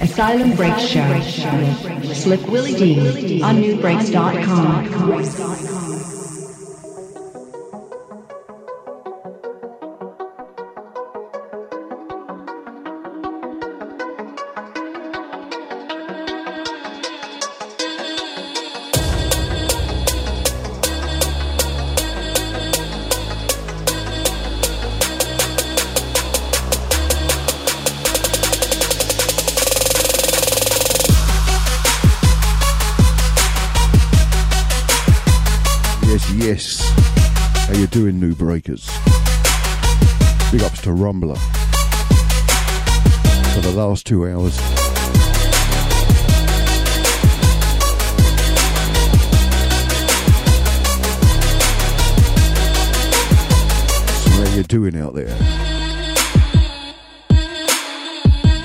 Asylum Break Show Slick Willy Dee on nubreaks.com. Breakers? Big ups to Rumbler for the last two hours. So how you doing out there?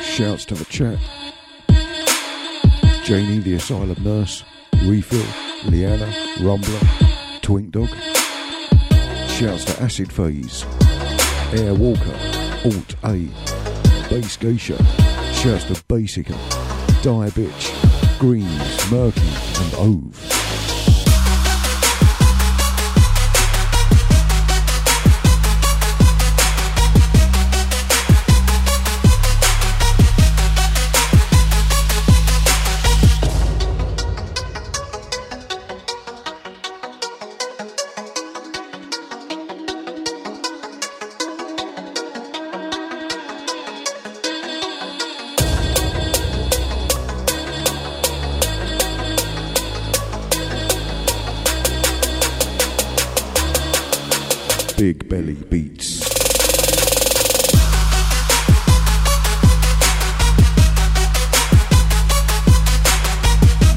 Shouts to the chat. Janie, the asylum nurse, Refill, Leanna, Rumbler, Twink Dog. Shouts to Acid Phase, Air Walker, Alt A, Bass Geisha. Shouts to Basica, Die Bitch, Greens, Murky, and Ove. Belly Beats.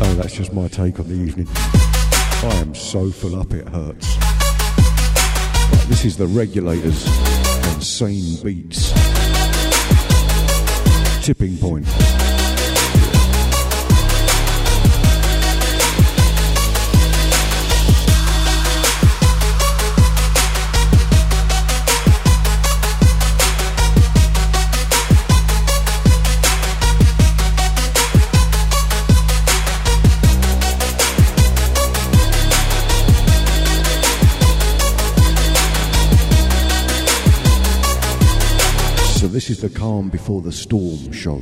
No, that's just my take on the evening. I am so full up it hurts. Right, this is the regulators and sane beats. Tipping point. The calm before the storm show.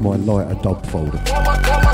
My lighter dub folder.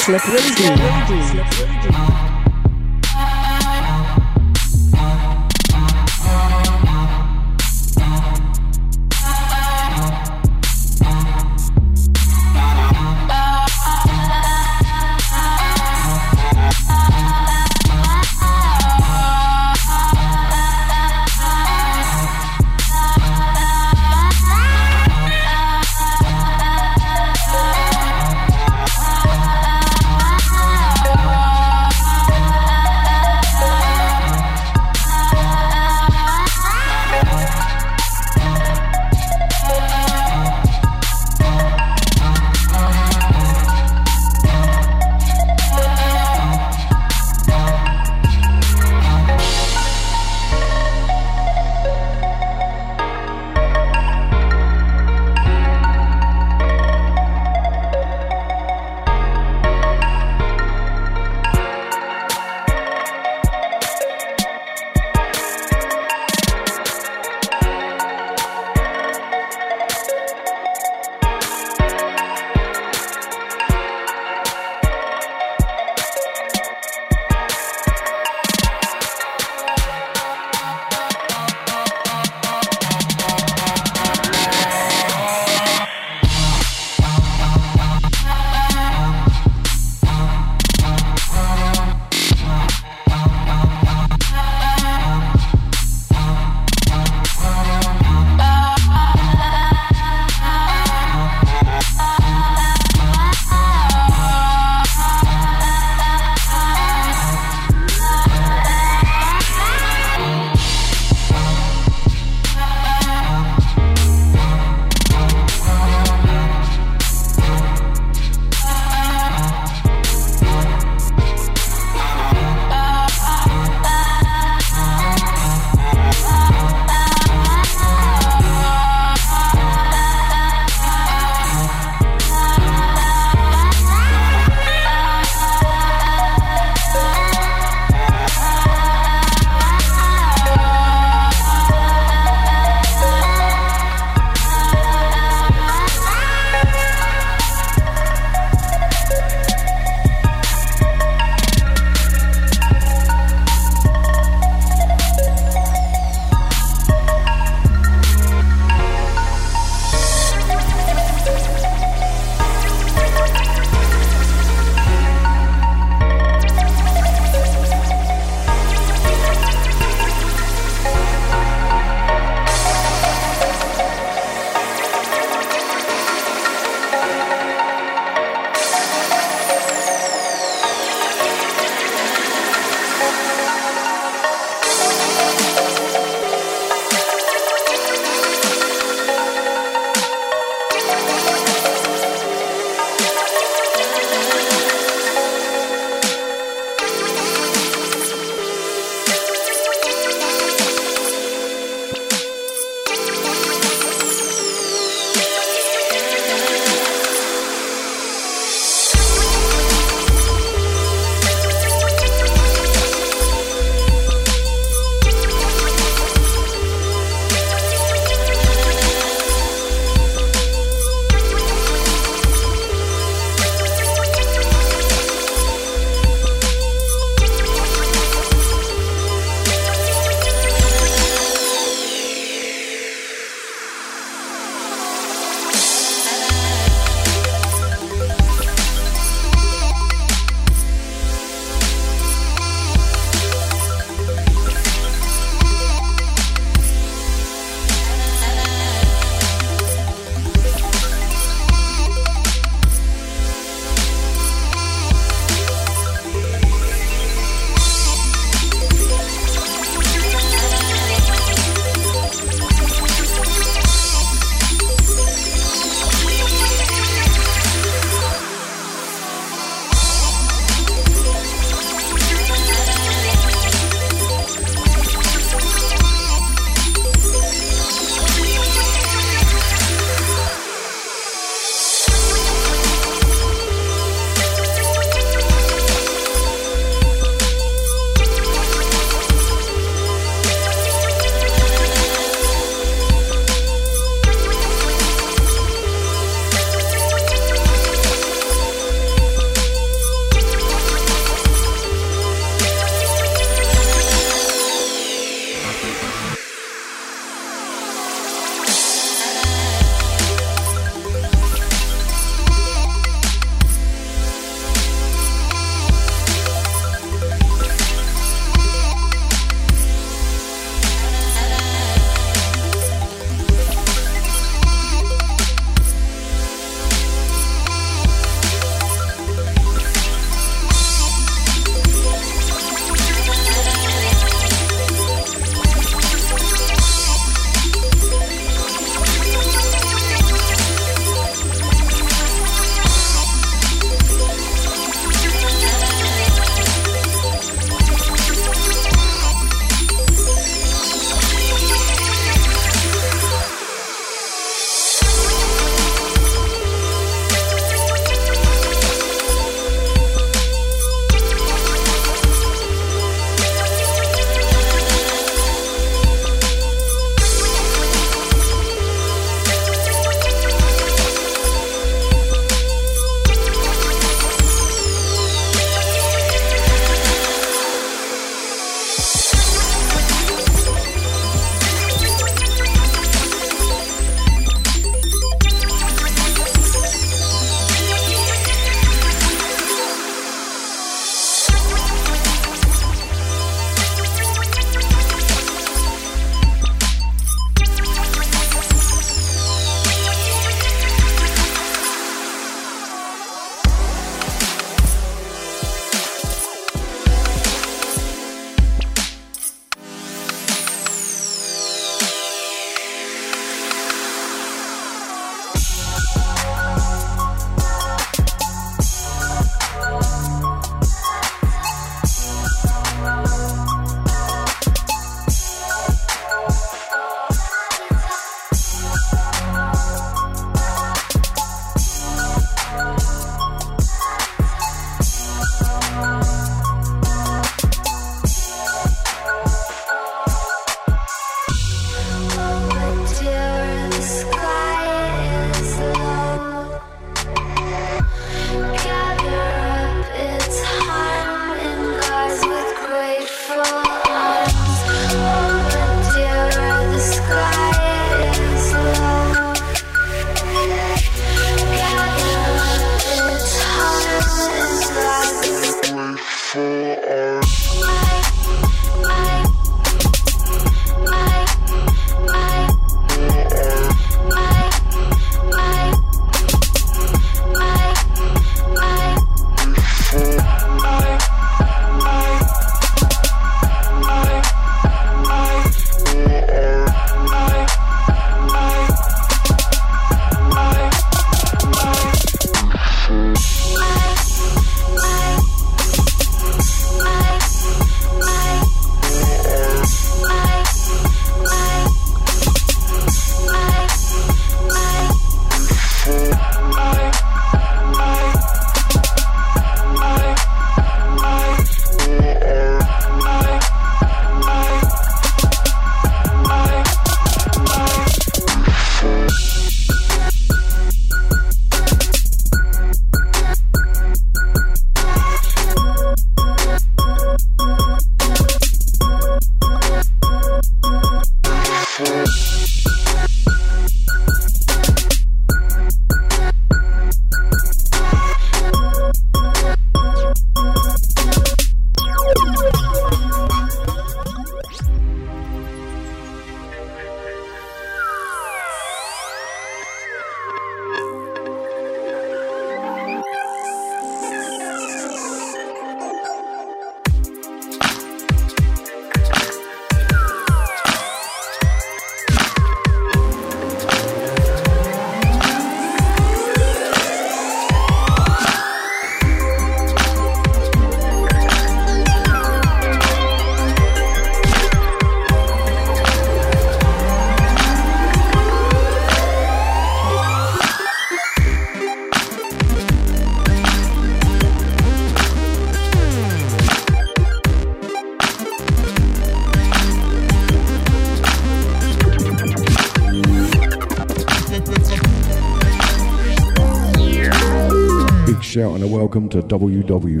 Welcome to WW.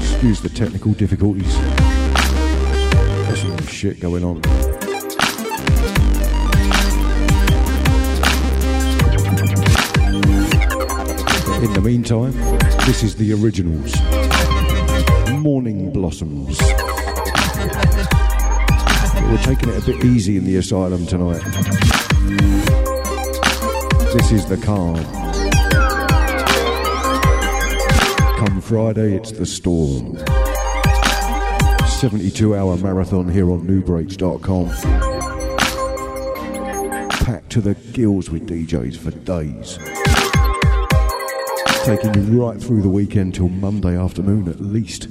Excuse the technical difficulties. There's some shit going on. In the meantime, this is the originals. Morning Blossoms. We're taking it a bit easy in the asylum tonight. This is the calm. Come Friday, it's the storm. 72 hour marathon here on nubreaks.com. Packed to the gills with DJs for days. Taking you right through the weekend till Monday afternoon at least.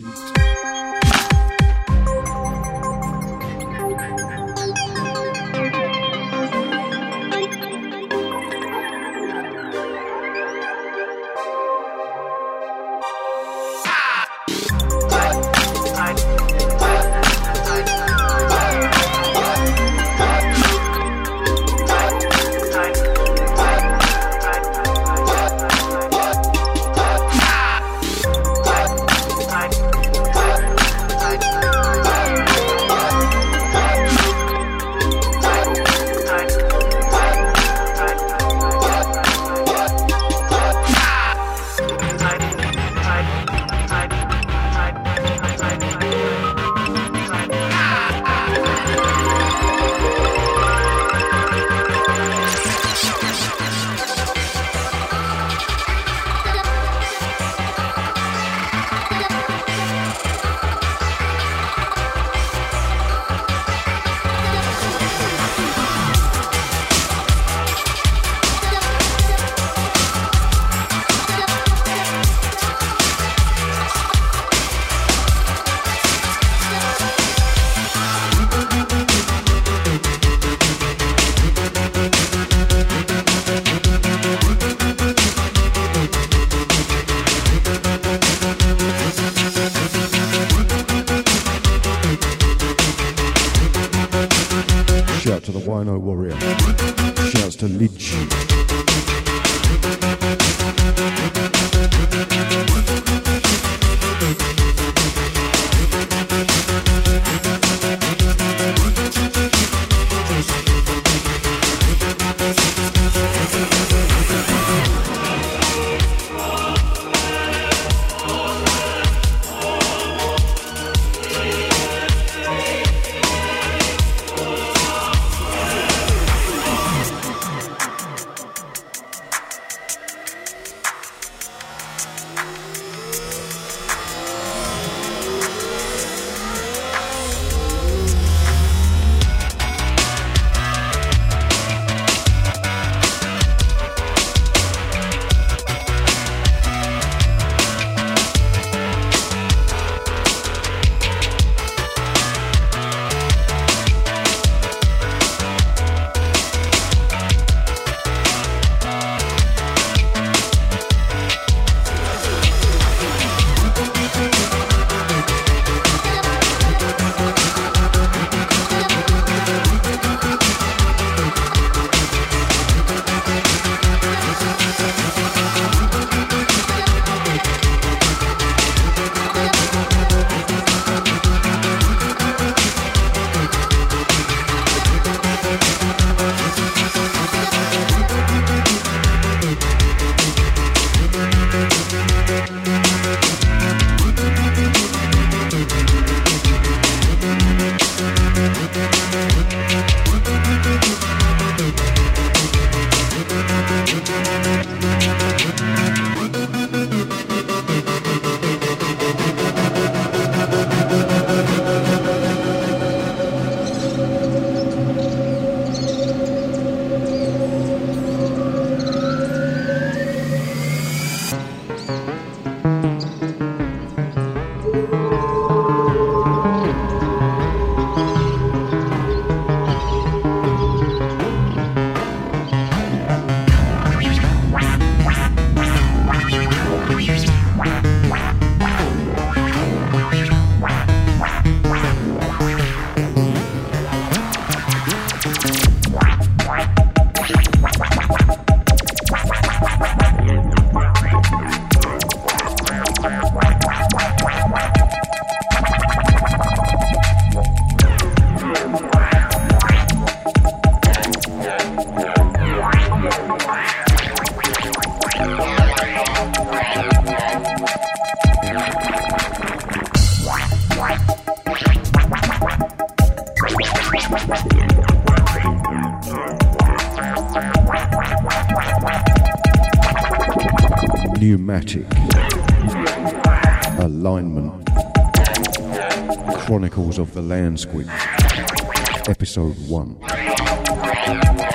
Pneumatic. Alignment. Chronicles of the Land Squid. Episode 1.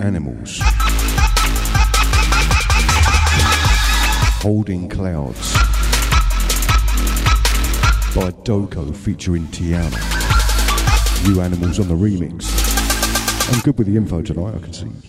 Animals. Holding Clouds by Doko featuring Tiana. You Animals on the remix. I'm good with the info tonight, I can see.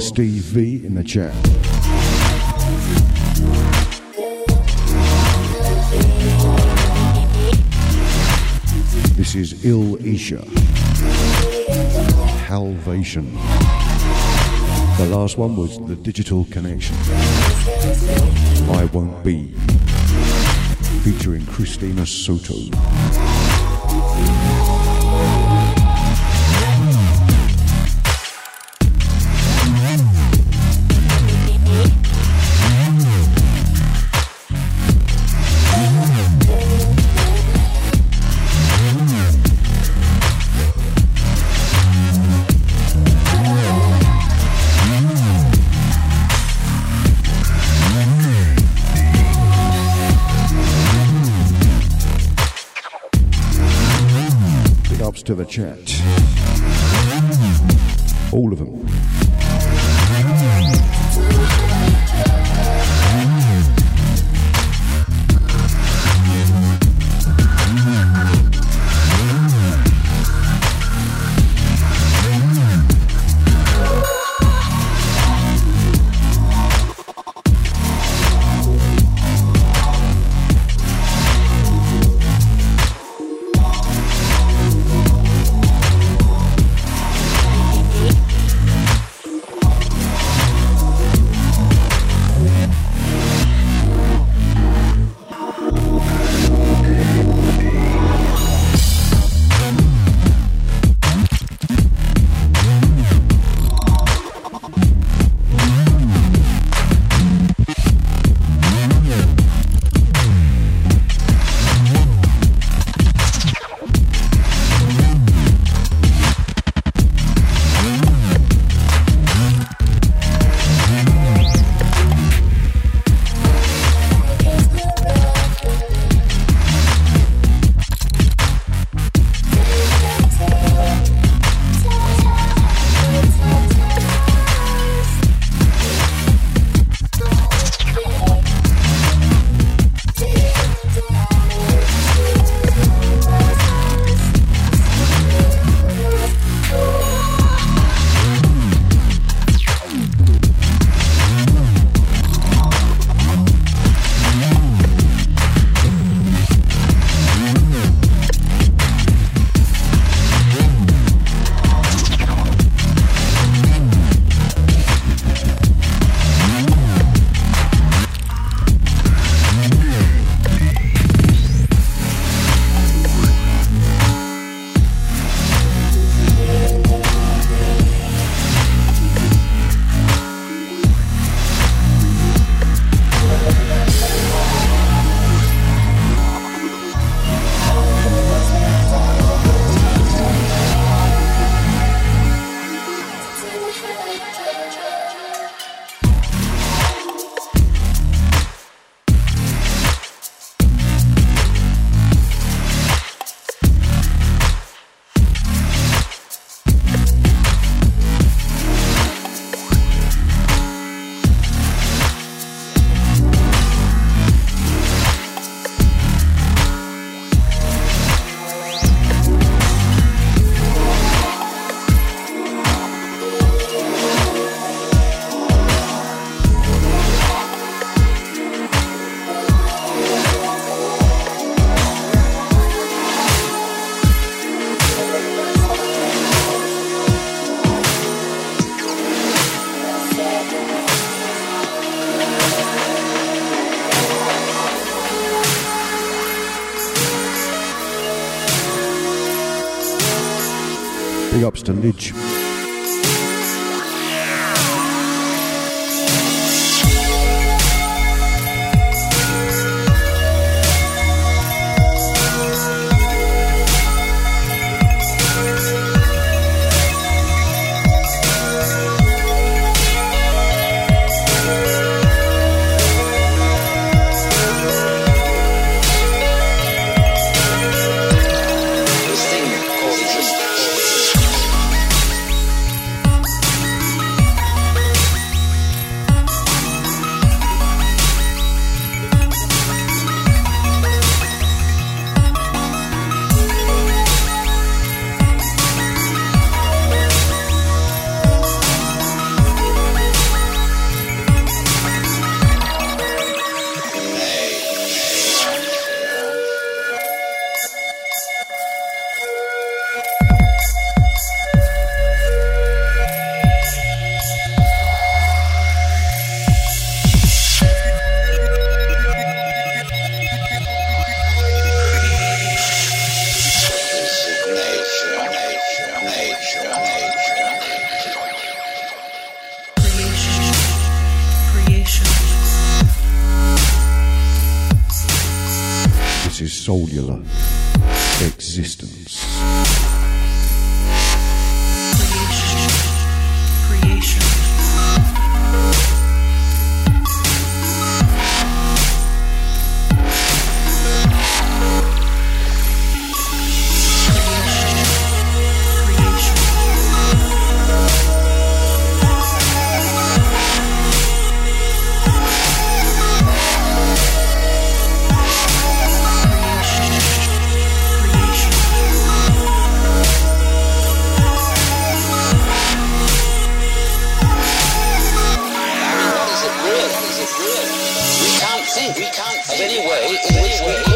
Steve V in the chat. This is Il Isha. Halvation. The last one was The Digital Connection. I Won't Be. Featuring Christina Soto. To we, we, we, we.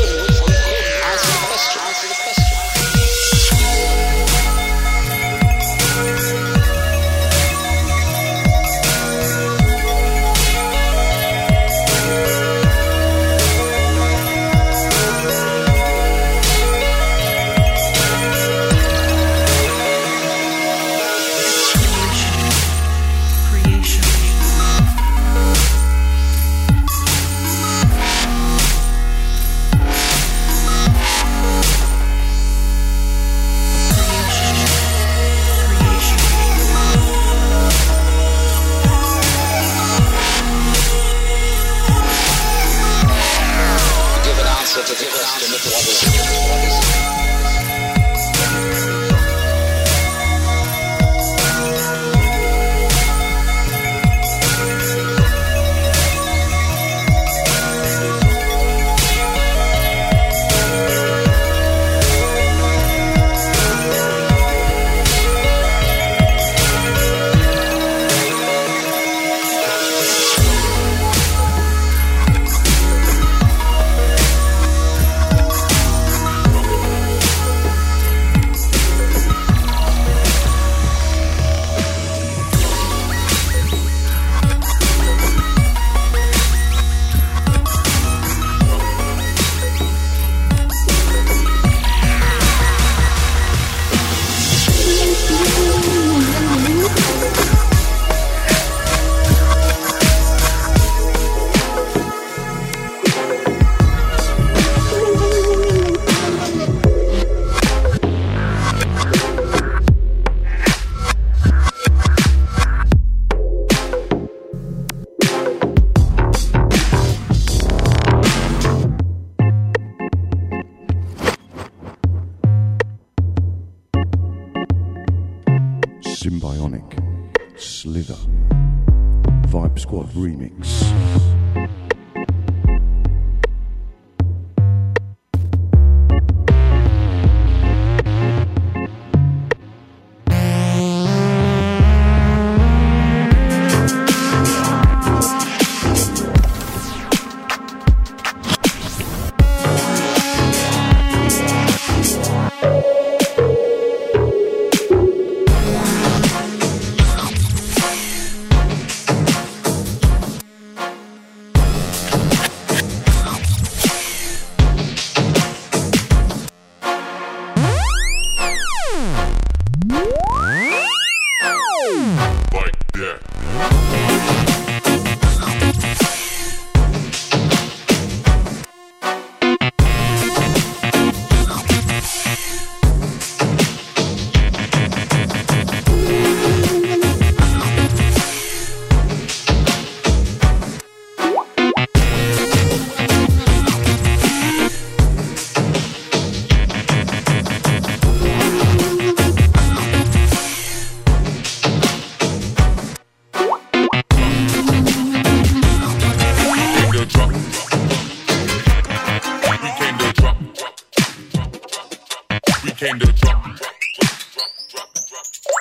Came to drop.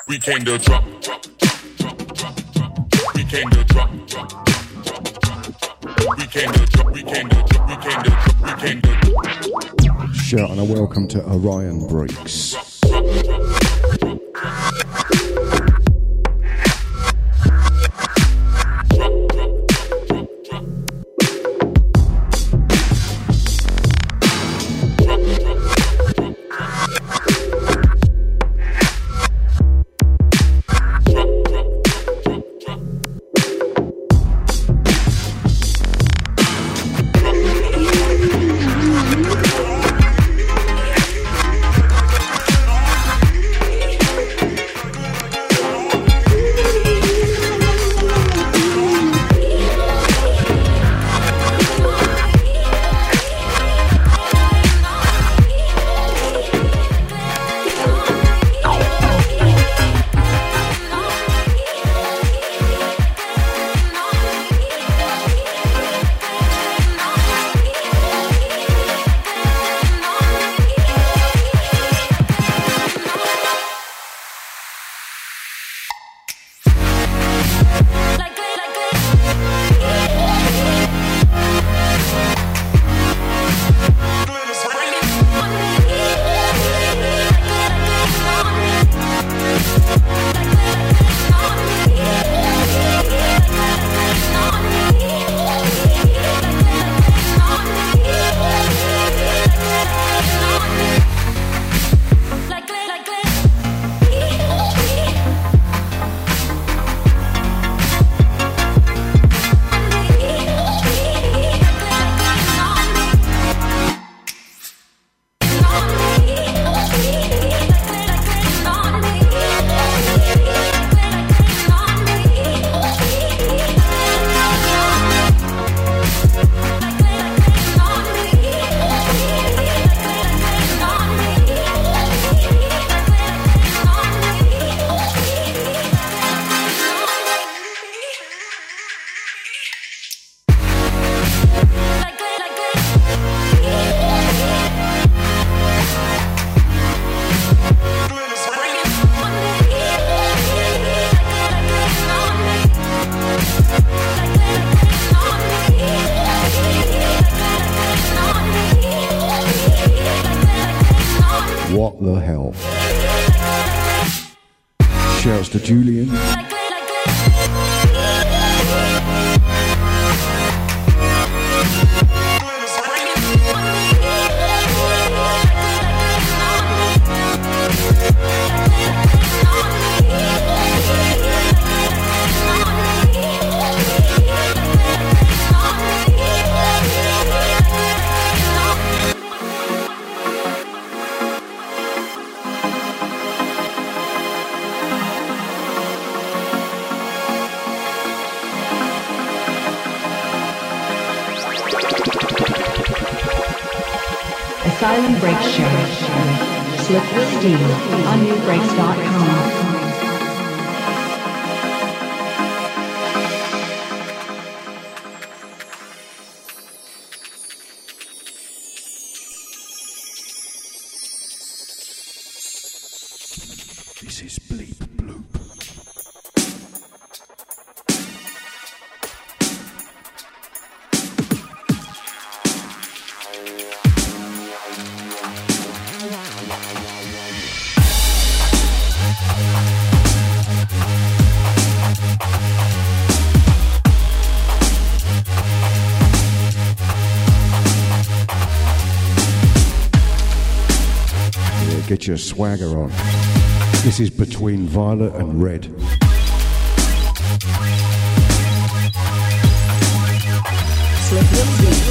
We came to drop. We came to drop. We came to drop. We came to drop. We came to. Shout and a welcome to Orion Breaks. Your swagger on. This is between violet and red. Slip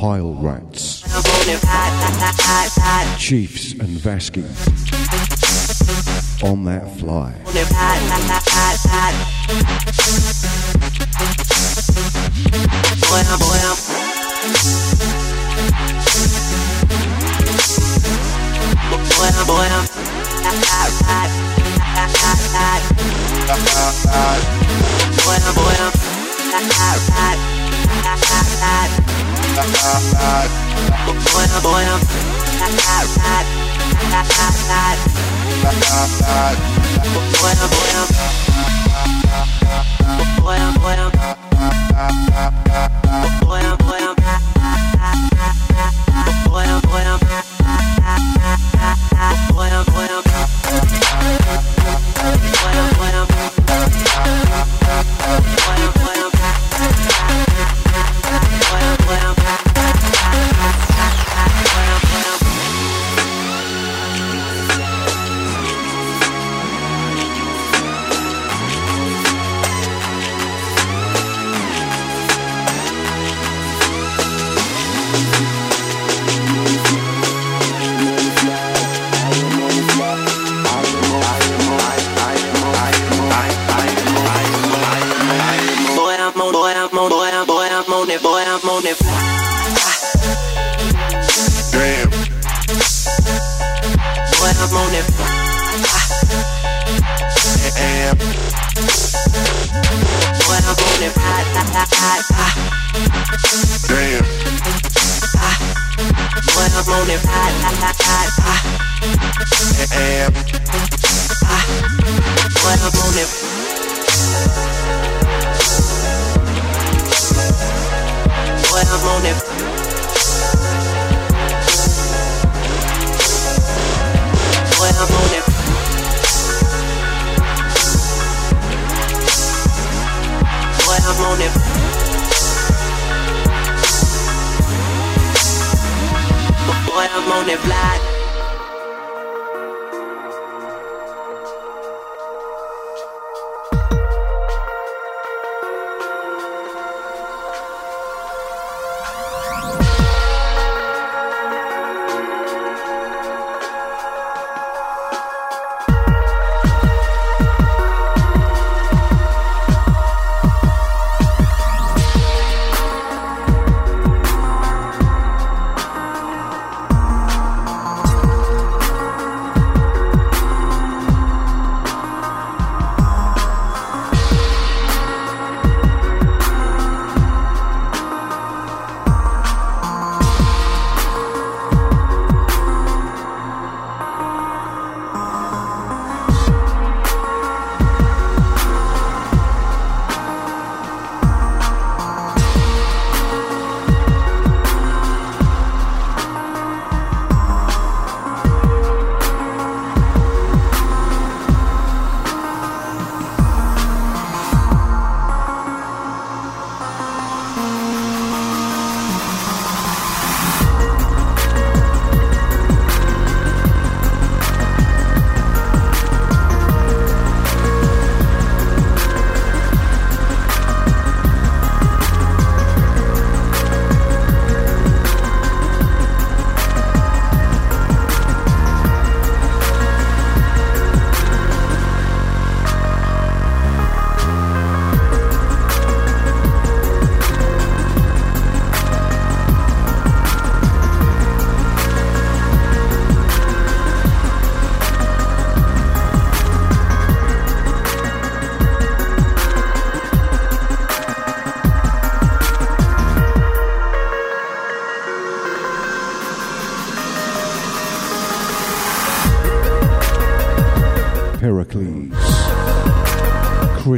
pile rats, chiefs and Vasky on that fly. Boy, I'm, boy, I'm, boy, I'm, boy, I'm. I'm. Boy,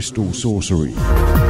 Crystal Sorcery.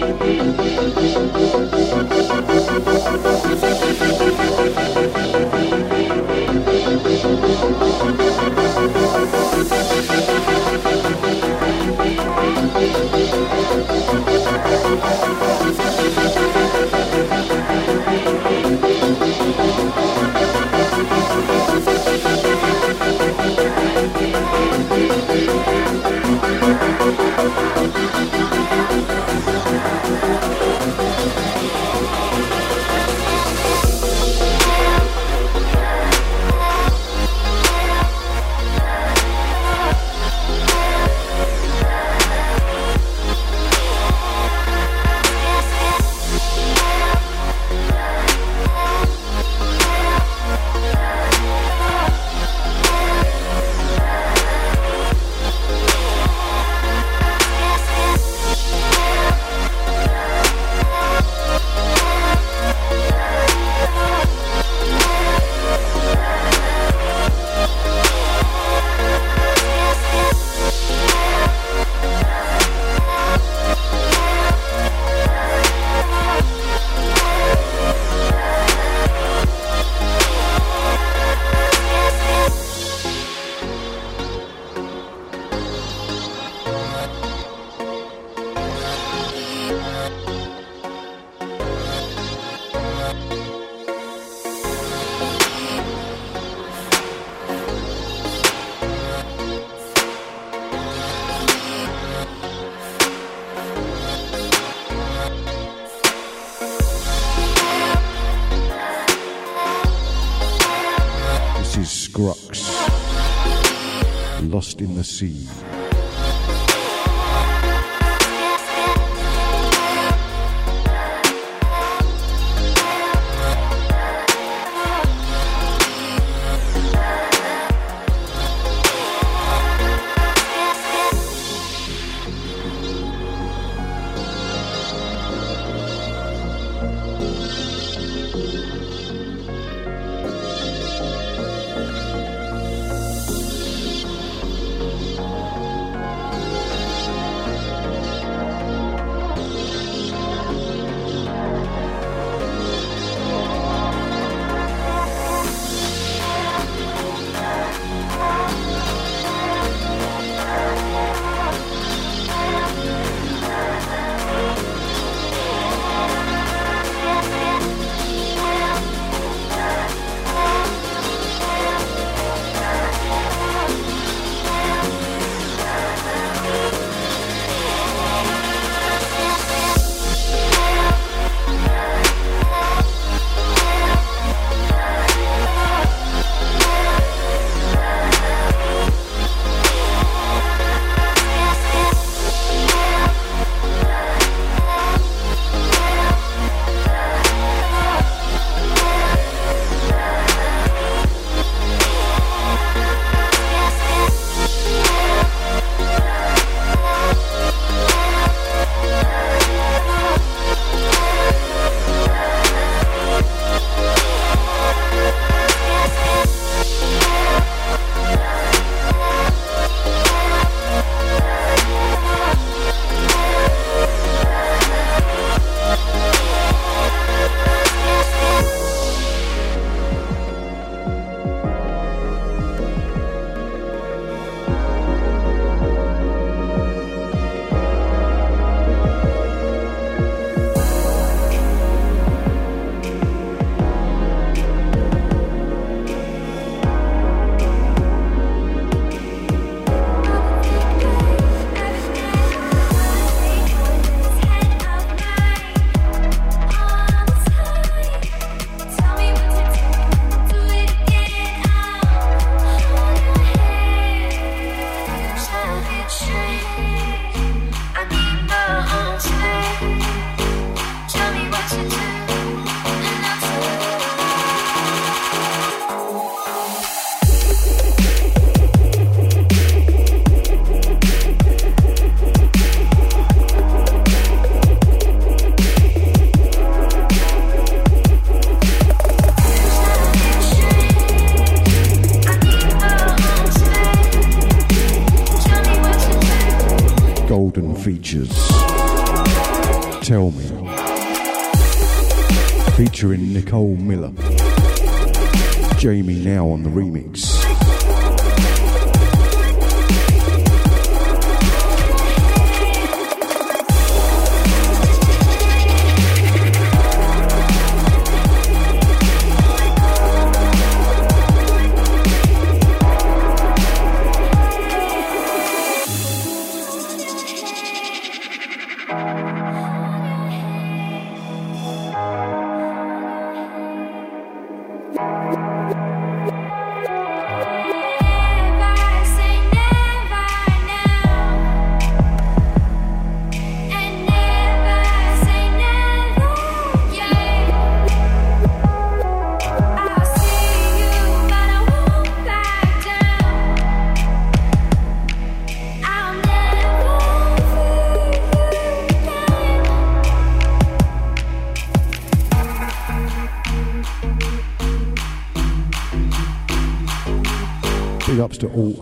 Müzik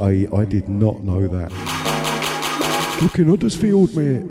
A. I did not know that. Looking Huddersfield, mate.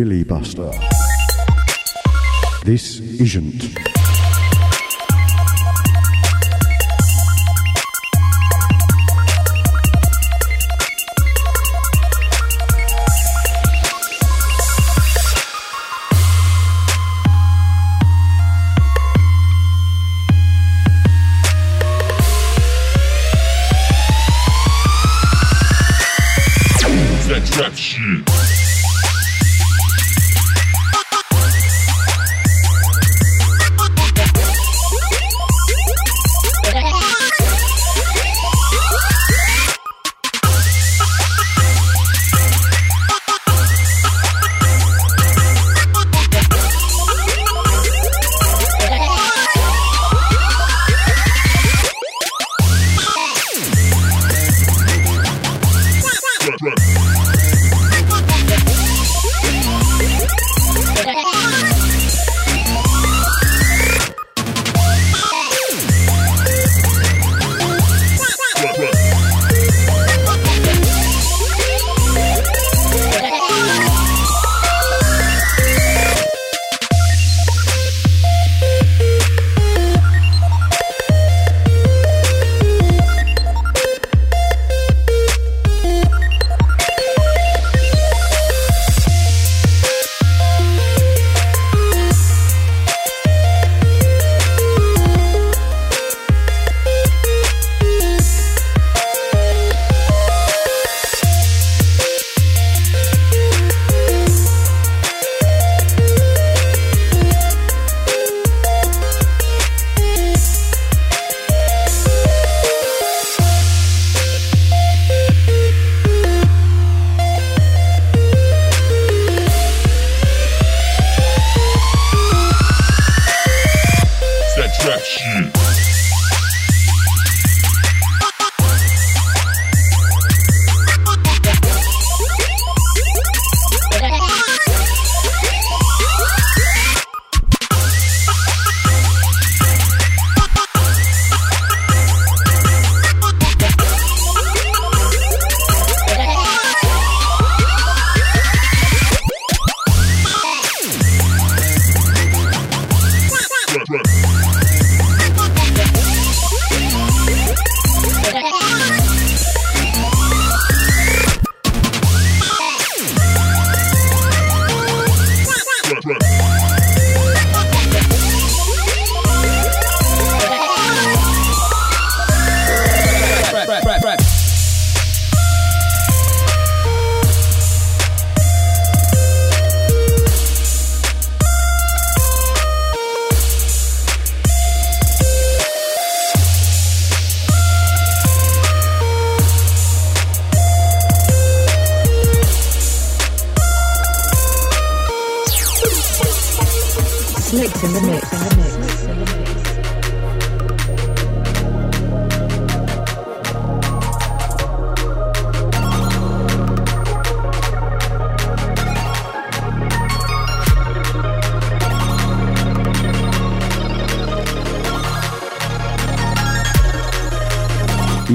Filibuster. This isn't.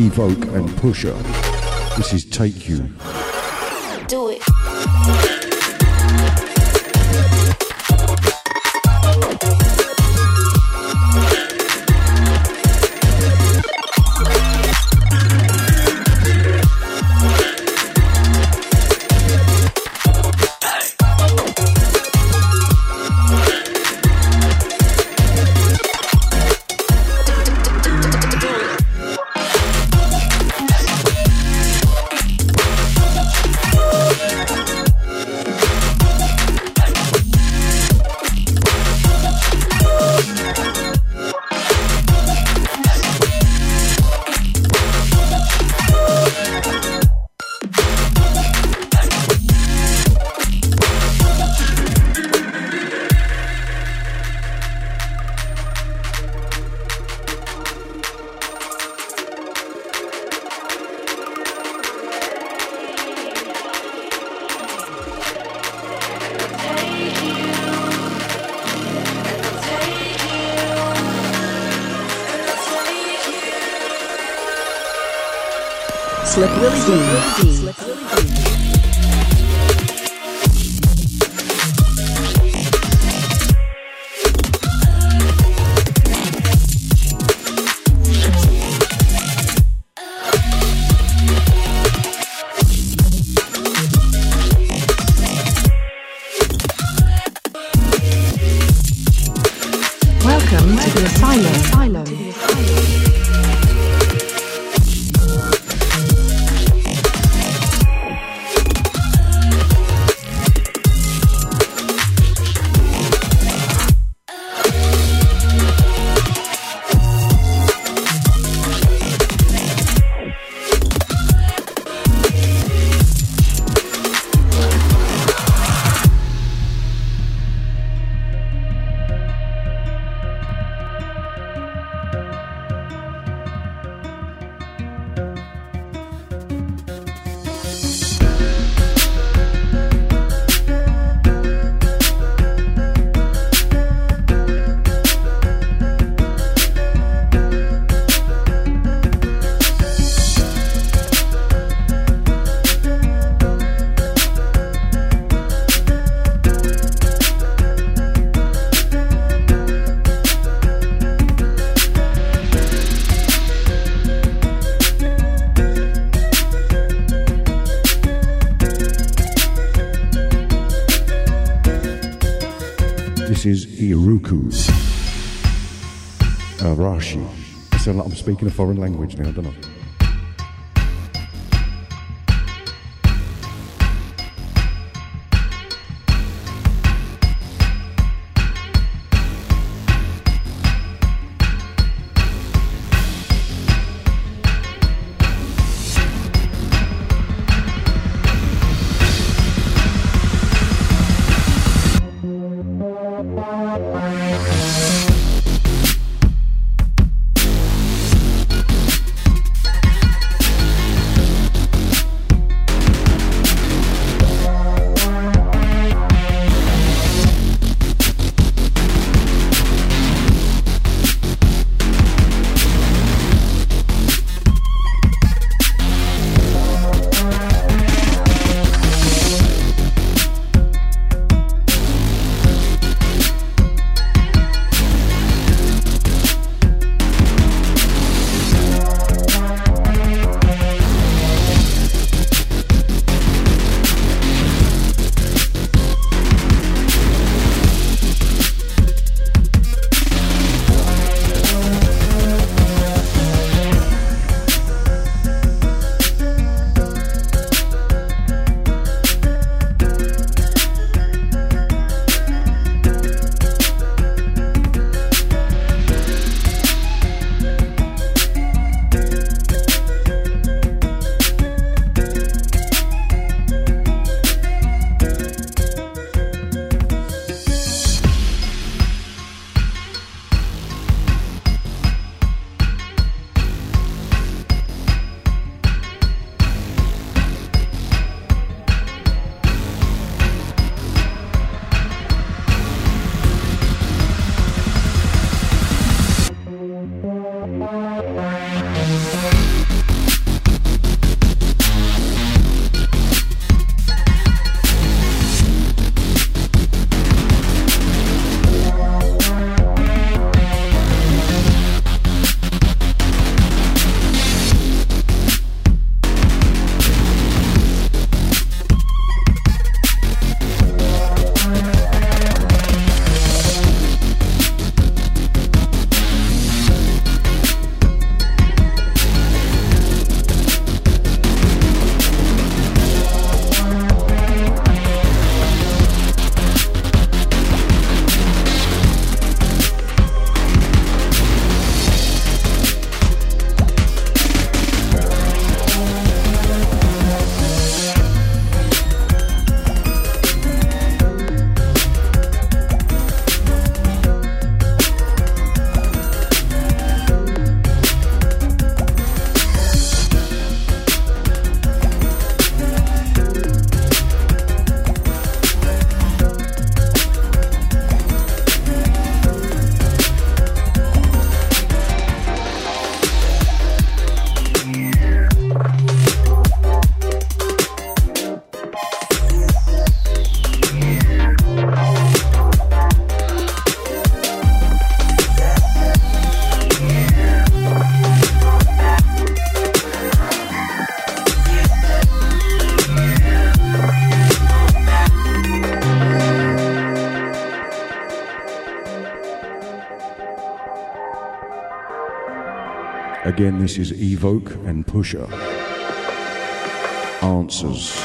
Evoke and Pusher. This is Take You. Do it. speaking a foreign language now, don't I? Bye. Again, this is Evoke and Pusher. Answers.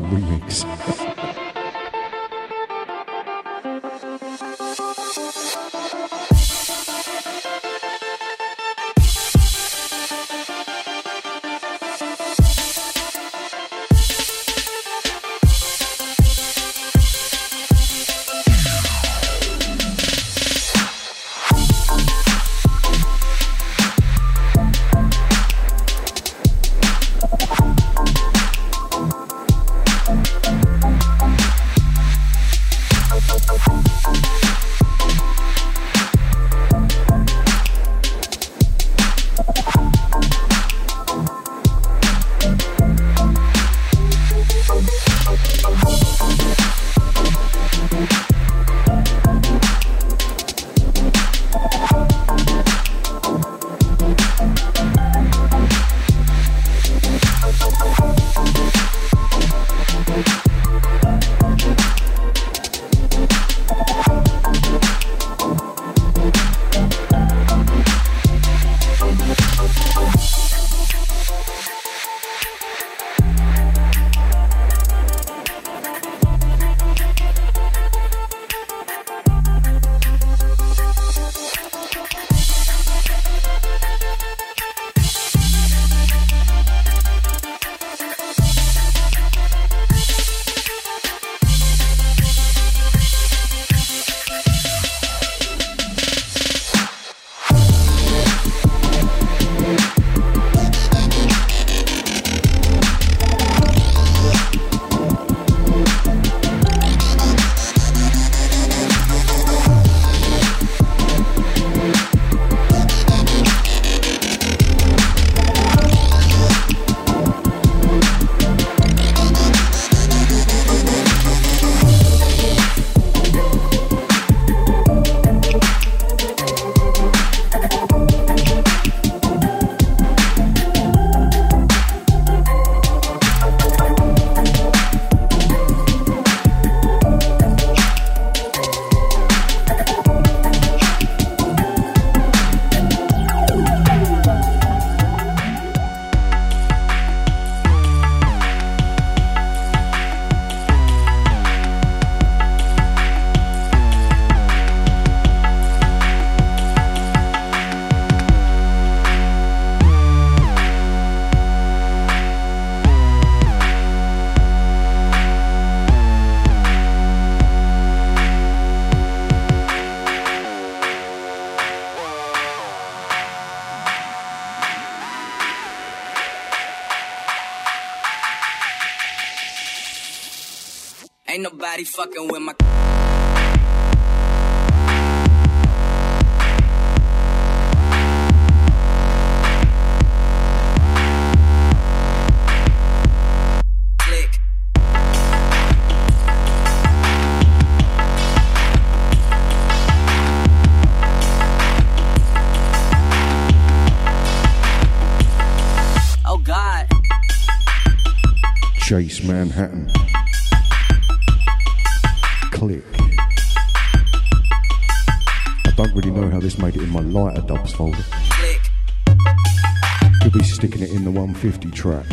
Logart Nobody fucking with my. Oh, Chase Manhattan. Folder. Click. Could be sticking it in the 150 track.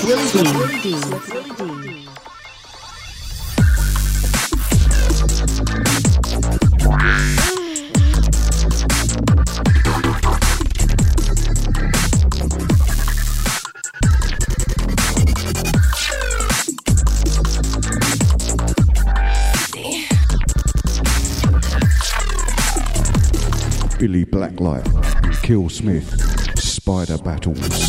Slick Willy Dee. Billy Blacklight Kill Smith. Spider Battles.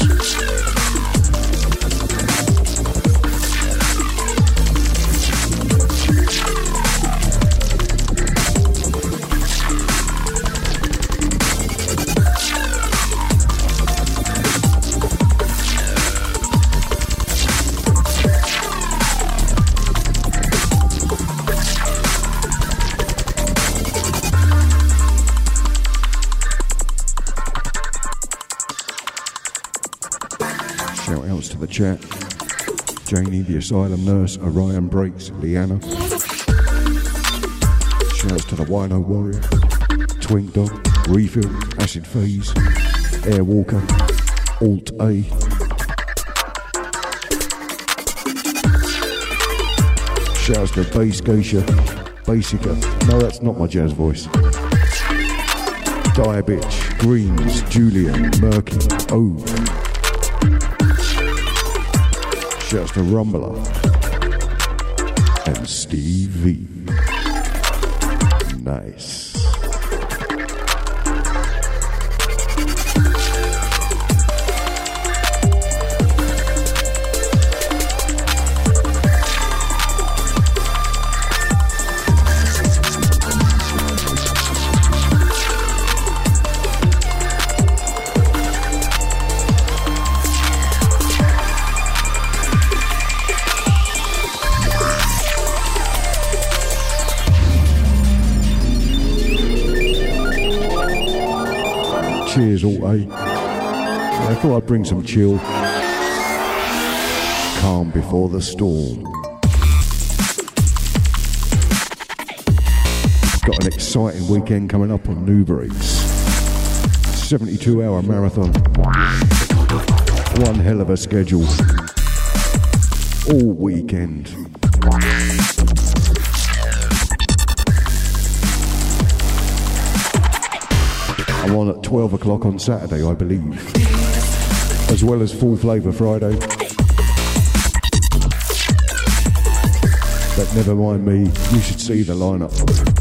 Chat. Janie, the asylum nurse, Orion Breaks, Leanna. Shouts to the Wino Warrior, Twink Dog, Refill, Acid Phase, Airwalker, Alt A. Shouts to Bass Geisha, Basica. No, that's not my jazz voice. Diabitch, Greens, Julian, Murky, Ove. Shouts to Rumbler and Steve V. bring some chill. Calm before the storm. Got an exciting weekend coming up on NuBreaks. 72 hour marathon. One hell of a schedule. All weekend. I'm on at 12 o'clock on Saturday, I believe. As well as Full Flavour Friday. But never mind me, you should see the lineup.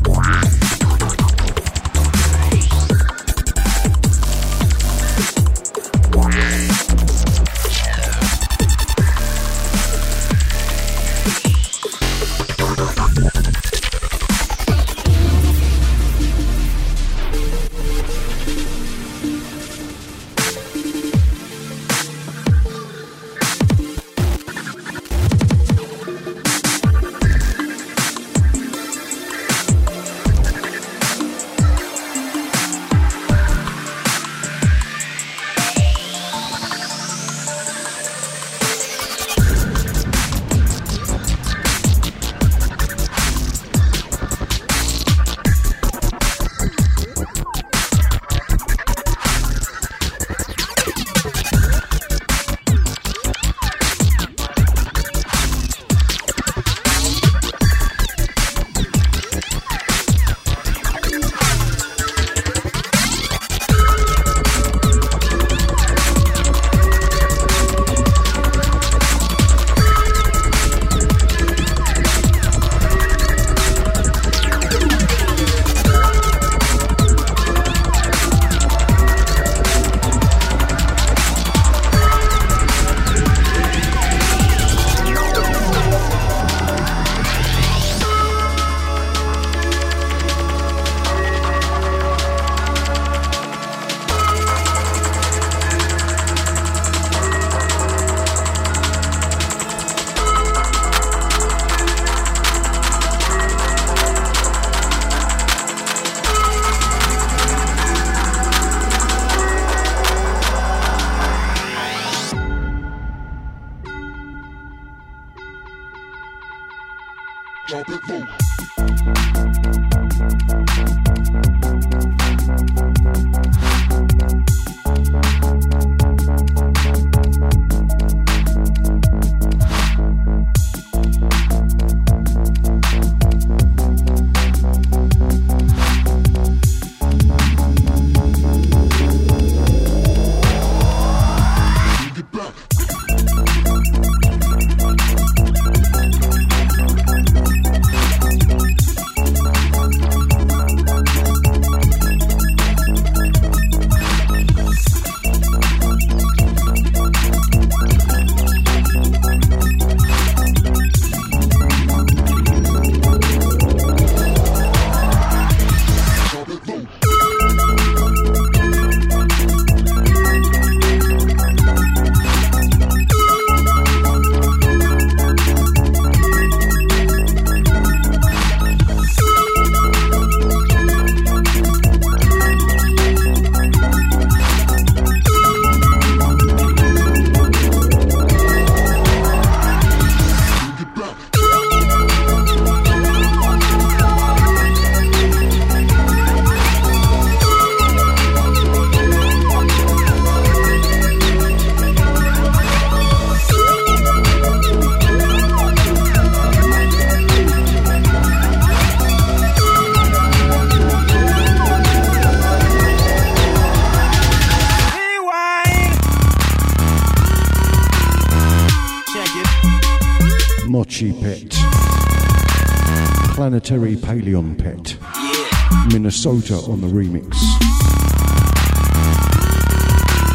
Minnesota on the remix.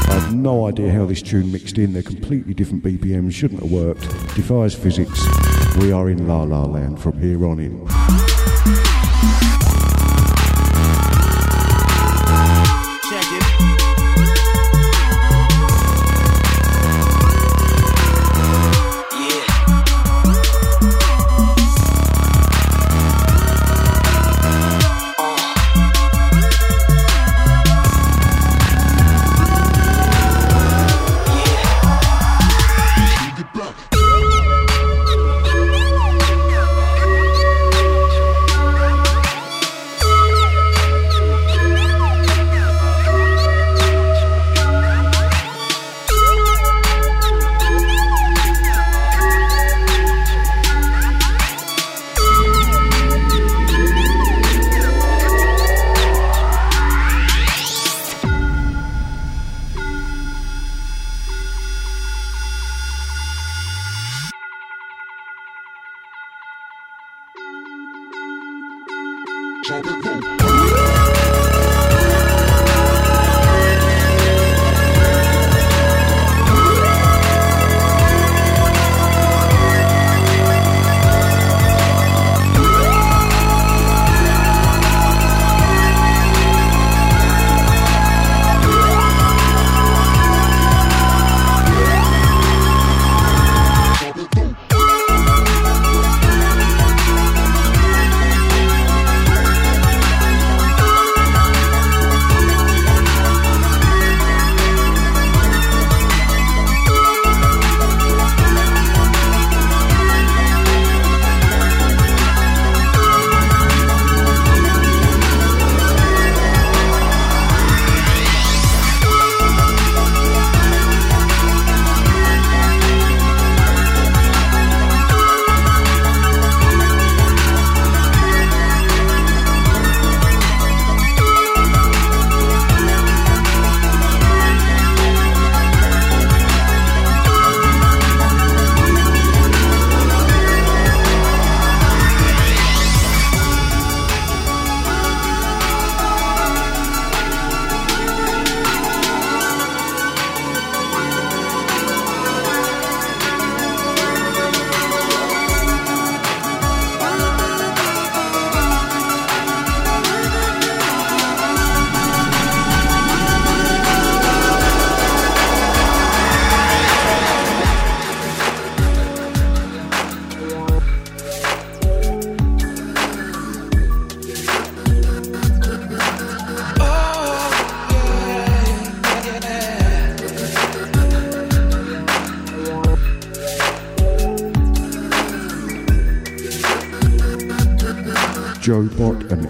I have no idea how this tune mixed in. They're completely different BPMs. Shouldn't have worked. Defies physics. We are in La La Land from here on in.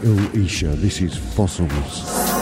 Il Isha. This is Fossils.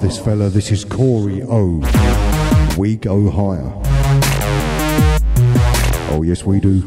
this fella. This is Corey O. We go higher. Oh, yes, we do.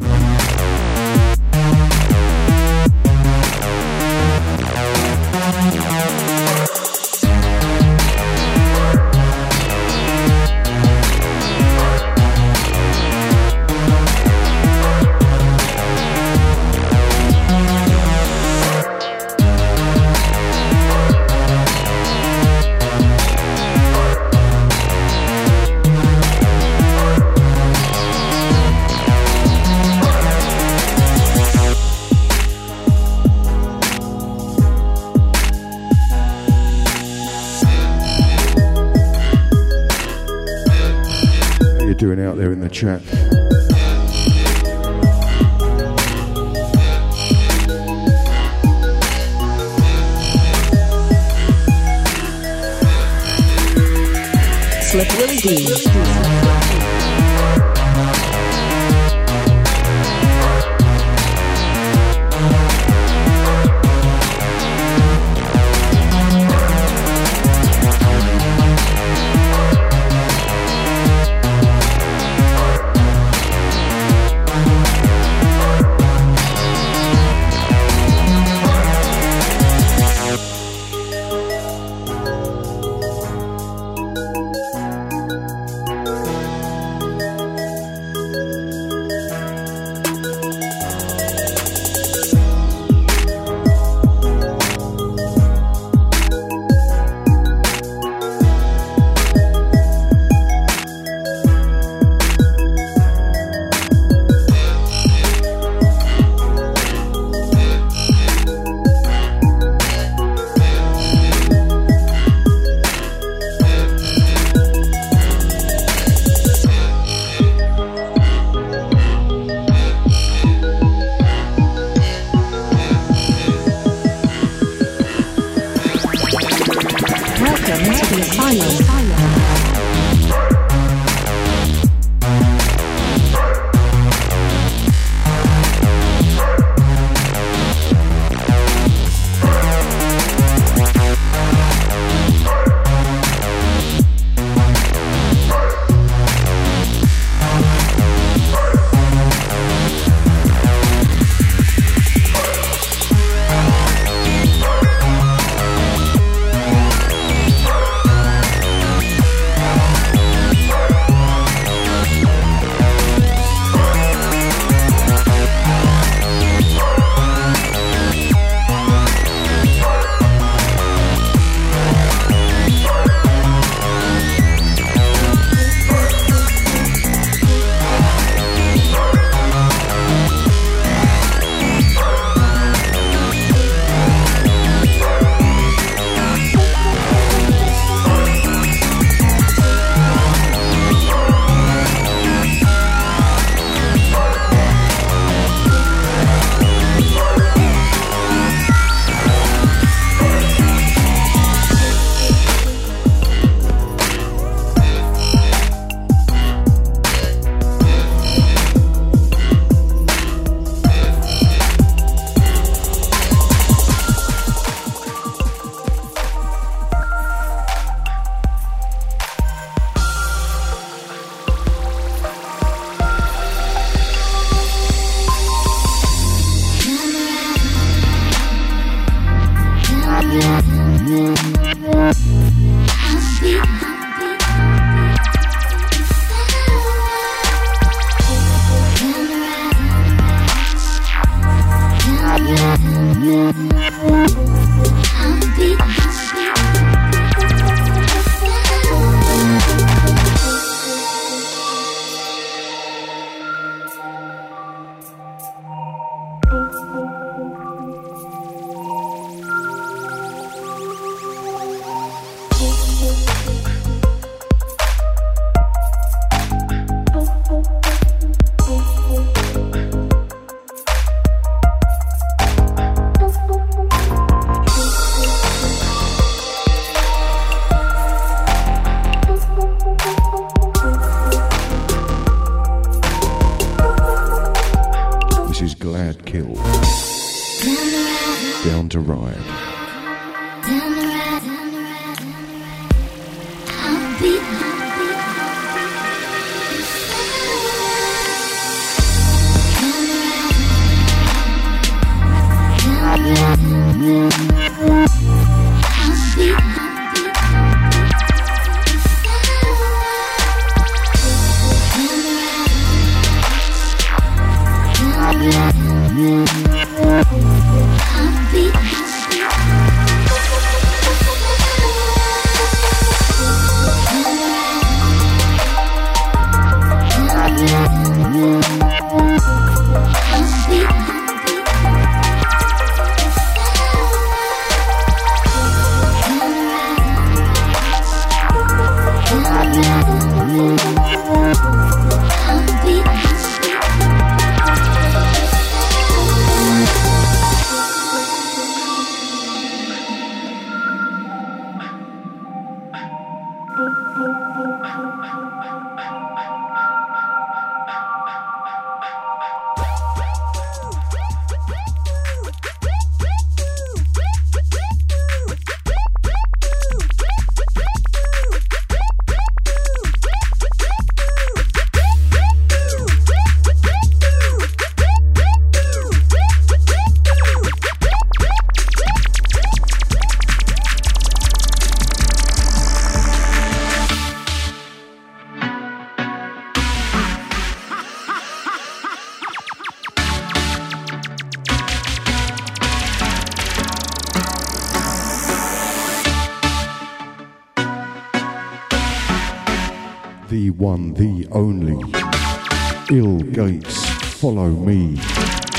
Ill Gates, follow me.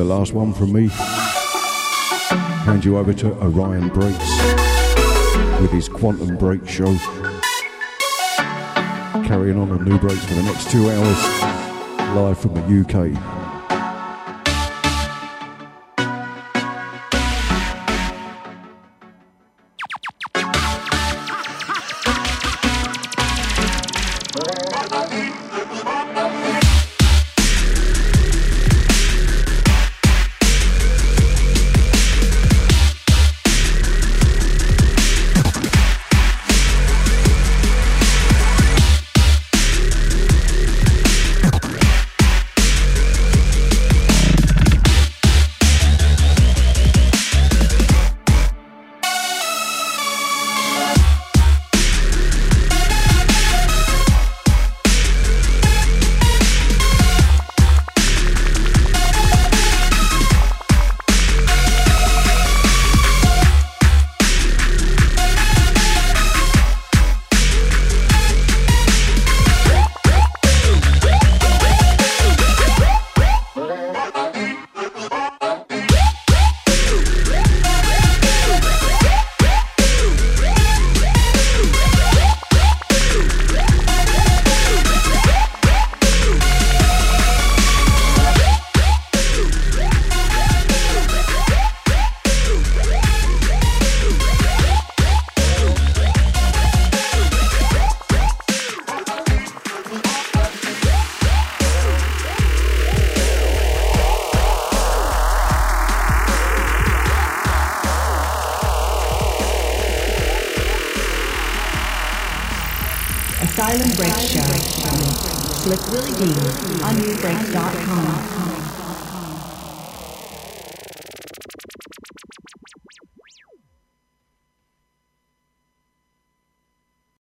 The last one from me. Hand you over to Orion Breaks with his Quantum Break show. Carrying on on NuBreaks for the next two hours, live from the UK.